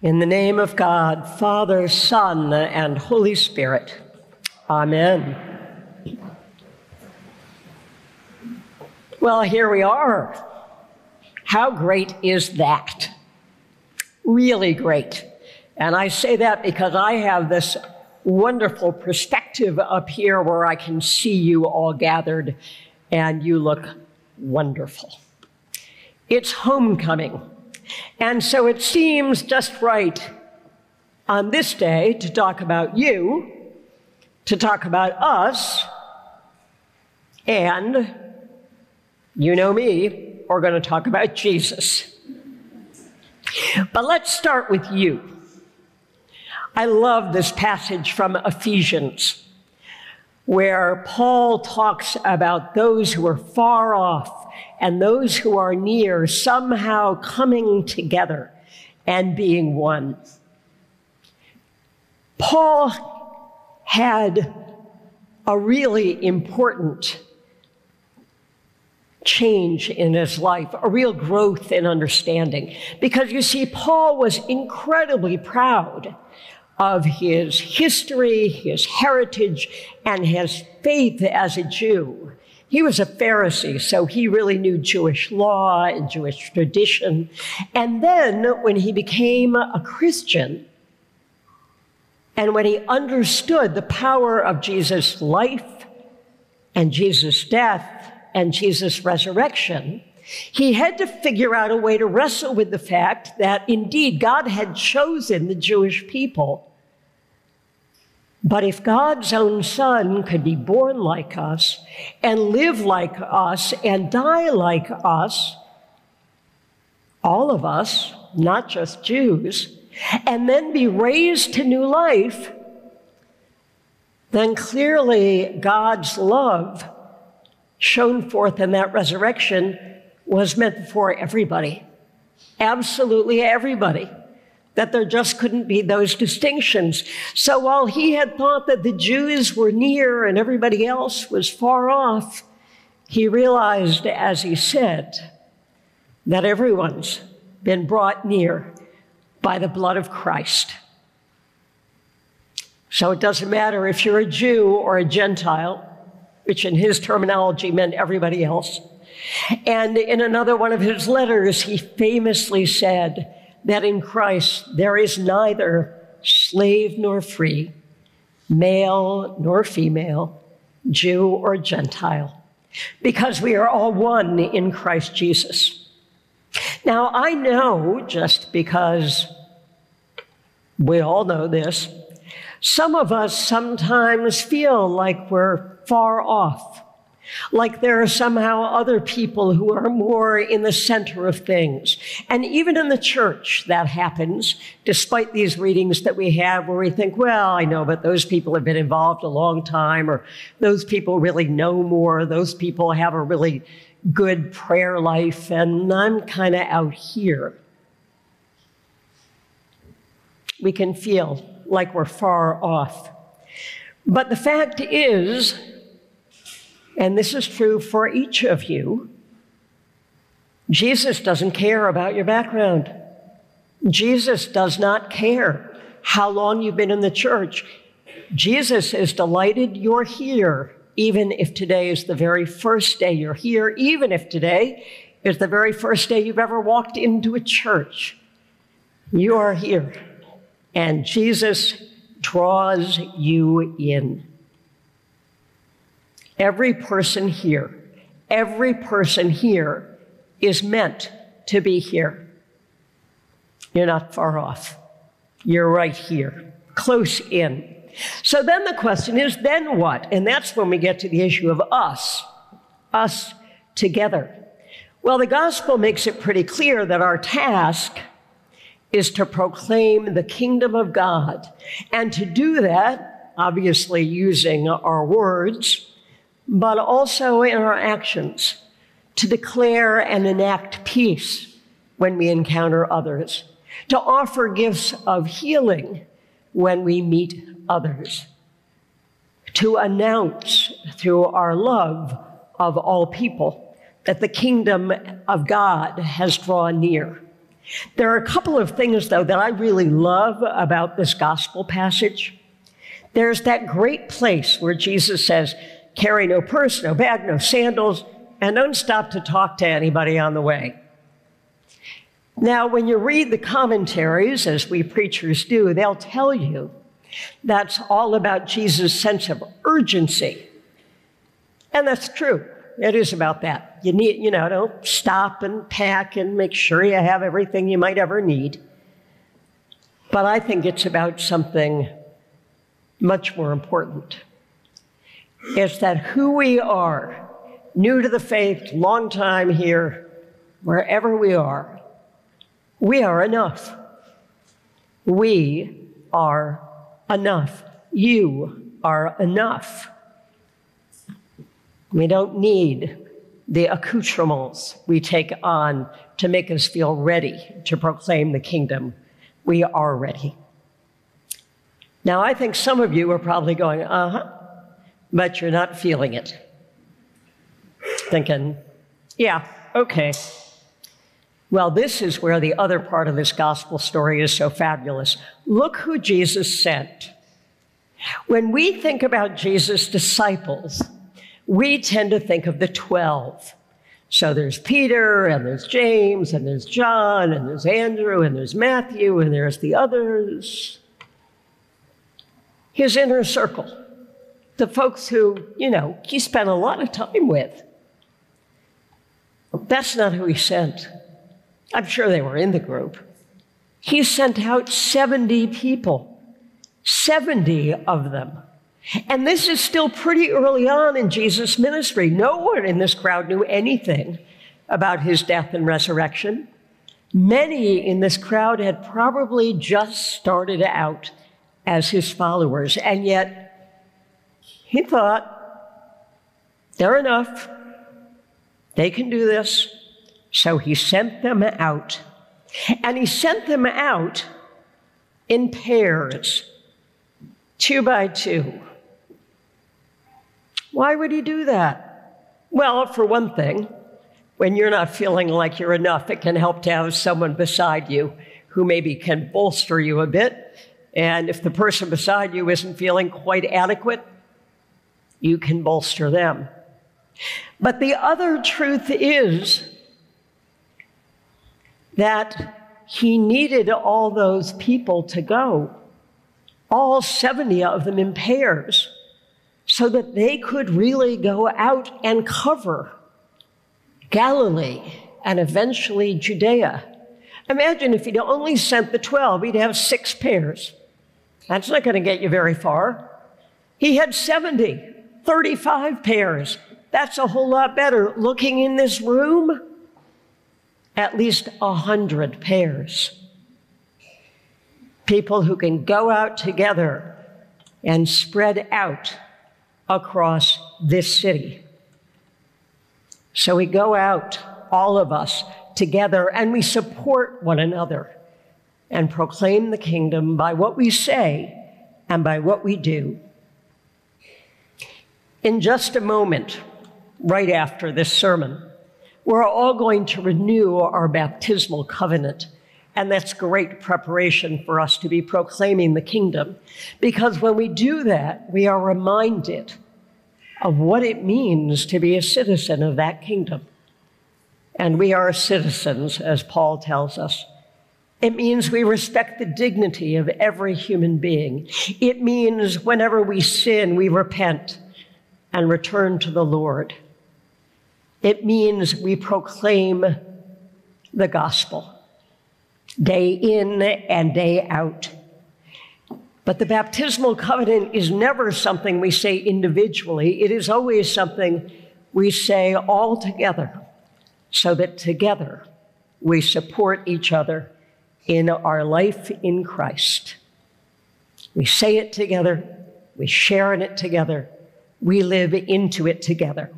In the name of God, Father, Son, and Holy Spirit. Amen. Well, here we are. How great is that? Really great. And I say that because I have this wonderful perspective up here where I can see you all gathered and you look wonderful. It's homecoming. And so it seems just right on this day to talk about you, to talk about us, and you know me, we're going to talk about Jesus. But let's start with you. I love this passage from Ephesians where Paul talks about those who are far off and those who are near somehow coming together and being one. Paul had a really important change in his life, a real growth in understanding. Because you see, Paul was incredibly proud of his history, his heritage, and his faith as a Jew. He was a Pharisee, so he really knew Jewish law and Jewish tradition. And then when he became a Christian, and when he understood the power of Jesus' life and Jesus' death and Jesus' resurrection, he had to figure out a way to wrestle with the fact that indeed God had chosen the Jewish people but if God's own Son could be born like us and live like us and die like us, all of us, not just Jews, and then be raised to new life, then clearly God's love shown forth in that resurrection was meant for everybody. Absolutely everybody that there just couldn't be those distinctions. So while he had thought that the Jews were near and everybody else was far off, he realized, as he said, that everyone's been brought near by the blood of Christ. So it doesn't matter if you're a Jew or a Gentile, which in his terminology meant everybody else. And in another one of his letters, he famously said, that in Christ there is neither slave nor free, male nor female, Jew or Gentile, because we are all one in Christ Jesus. Now, I know just because we all know this, some of us sometimes feel like we're far off like there are somehow other people who are more in the center of things. And even in the church, that happens, despite these readings that we have where we think, well, I know, but those people have been involved a long time, or those people really know more, those people have a really good prayer life, and I'm kind of out here. We can feel like we're far off. But the fact is, and this is true for each of you, Jesus doesn't care about your background. Jesus does not care how long you've been in the church. Jesus is delighted you're here, even if today is the very first day you're here, even if today is the very first day you've ever walked into a church. You are here, and Jesus draws you in. Every person here, every person here is meant to be here. You're not far off. You're right here, close in. So then the question is, then what? And that's when we get to the issue of us, us together. Well, the gospel makes it pretty clear that our task is to proclaim the kingdom of God. And to do that, obviously using our words, but also in our actions to declare and enact peace when we encounter others, to offer gifts of healing when we meet others, to announce through our love of all people that the kingdom of God has drawn near. There are a couple of things, though, that I really love about this gospel passage. There's that great place where Jesus says, Carry no purse, no bag, no sandals, and don't stop to talk to anybody on the way. Now, when you read the commentaries, as we preachers do, they'll tell you that's all about Jesus' sense of urgency. And that's true. It is about that. You need, you know, don't stop and pack and make sure you have everything you might ever need. But I think it's about something much more important. It's that who we are, new to the faith, long time here, wherever we are, we are enough. We are enough. You are enough. We don't need the accoutrements we take on to make us feel ready to proclaim the kingdom. We are ready. Now, I think some of you are probably going, uh huh, but you're not feeling it. Thinking, yeah, okay. Well, this is where the other part of this gospel story is so fabulous. Look who Jesus sent. When we think about Jesus' disciples, we tend to think of the 12. So there's Peter, and there's James, and there's John, and there's Andrew, and there's Matthew, and there's the others. His inner circle, the folks who, you know, he spent a lot of time with. That's not who he sent. I'm sure they were in the group. He sent out 70 people, 70 of them. And this is still pretty early on in Jesus' ministry. No one in this crowd knew anything about his death and resurrection. Many in this crowd had probably just started out as his followers, and yet he thought, they're enough. They can do this. So he sent them out. And he sent them out in pairs, two by two. Why would he do that? Well, for one thing, when you're not feeling like you're enough, it can help to have someone beside you who maybe can bolster you a bit. And if the person beside you isn't feeling quite adequate, you can bolster them. But the other truth is that he needed all those people to go, all 70 of them in pairs, so that they could really go out and cover Galilee and eventually Judea. Imagine if he'd only sent the 12, he'd have six pairs. That's not going to get you very far. He had 70, 35 pairs. That's a whole lot better. Looking in this room, at least a hundred pairs. People who can go out together and spread out across this city. So we go out, all of us, together, and we support one another and proclaim the kingdom by what we say and by what we do. In just a moment, right after this sermon, we're all going to renew our baptismal covenant. And that's great preparation for us to be proclaiming the kingdom. Because when we do that, we are reminded of what it means to be a citizen of that kingdom. And we are citizens, as Paul tells us. It means we respect the dignity of every human being. It means whenever we sin, we repent and return to the Lord. It means we proclaim the gospel day in and day out. But the baptismal covenant is never something we say individually, it is always something we say all together, so that together we support each other in our life in Christ. We say it together, we share in it together, we live into it together.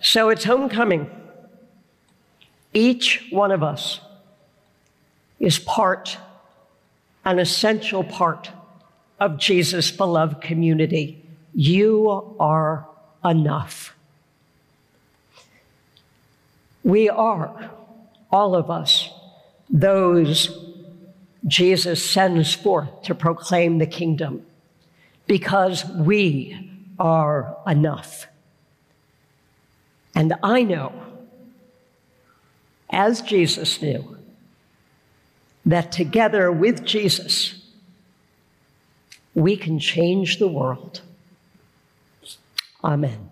So it's homecoming. Each one of us is part, an essential part of Jesus' beloved community. You are enough. We are all of us, those Jesus sends forth to proclaim the kingdom, because we are enough. And I know, as Jesus knew, that together with Jesus, we can change the world. Amen.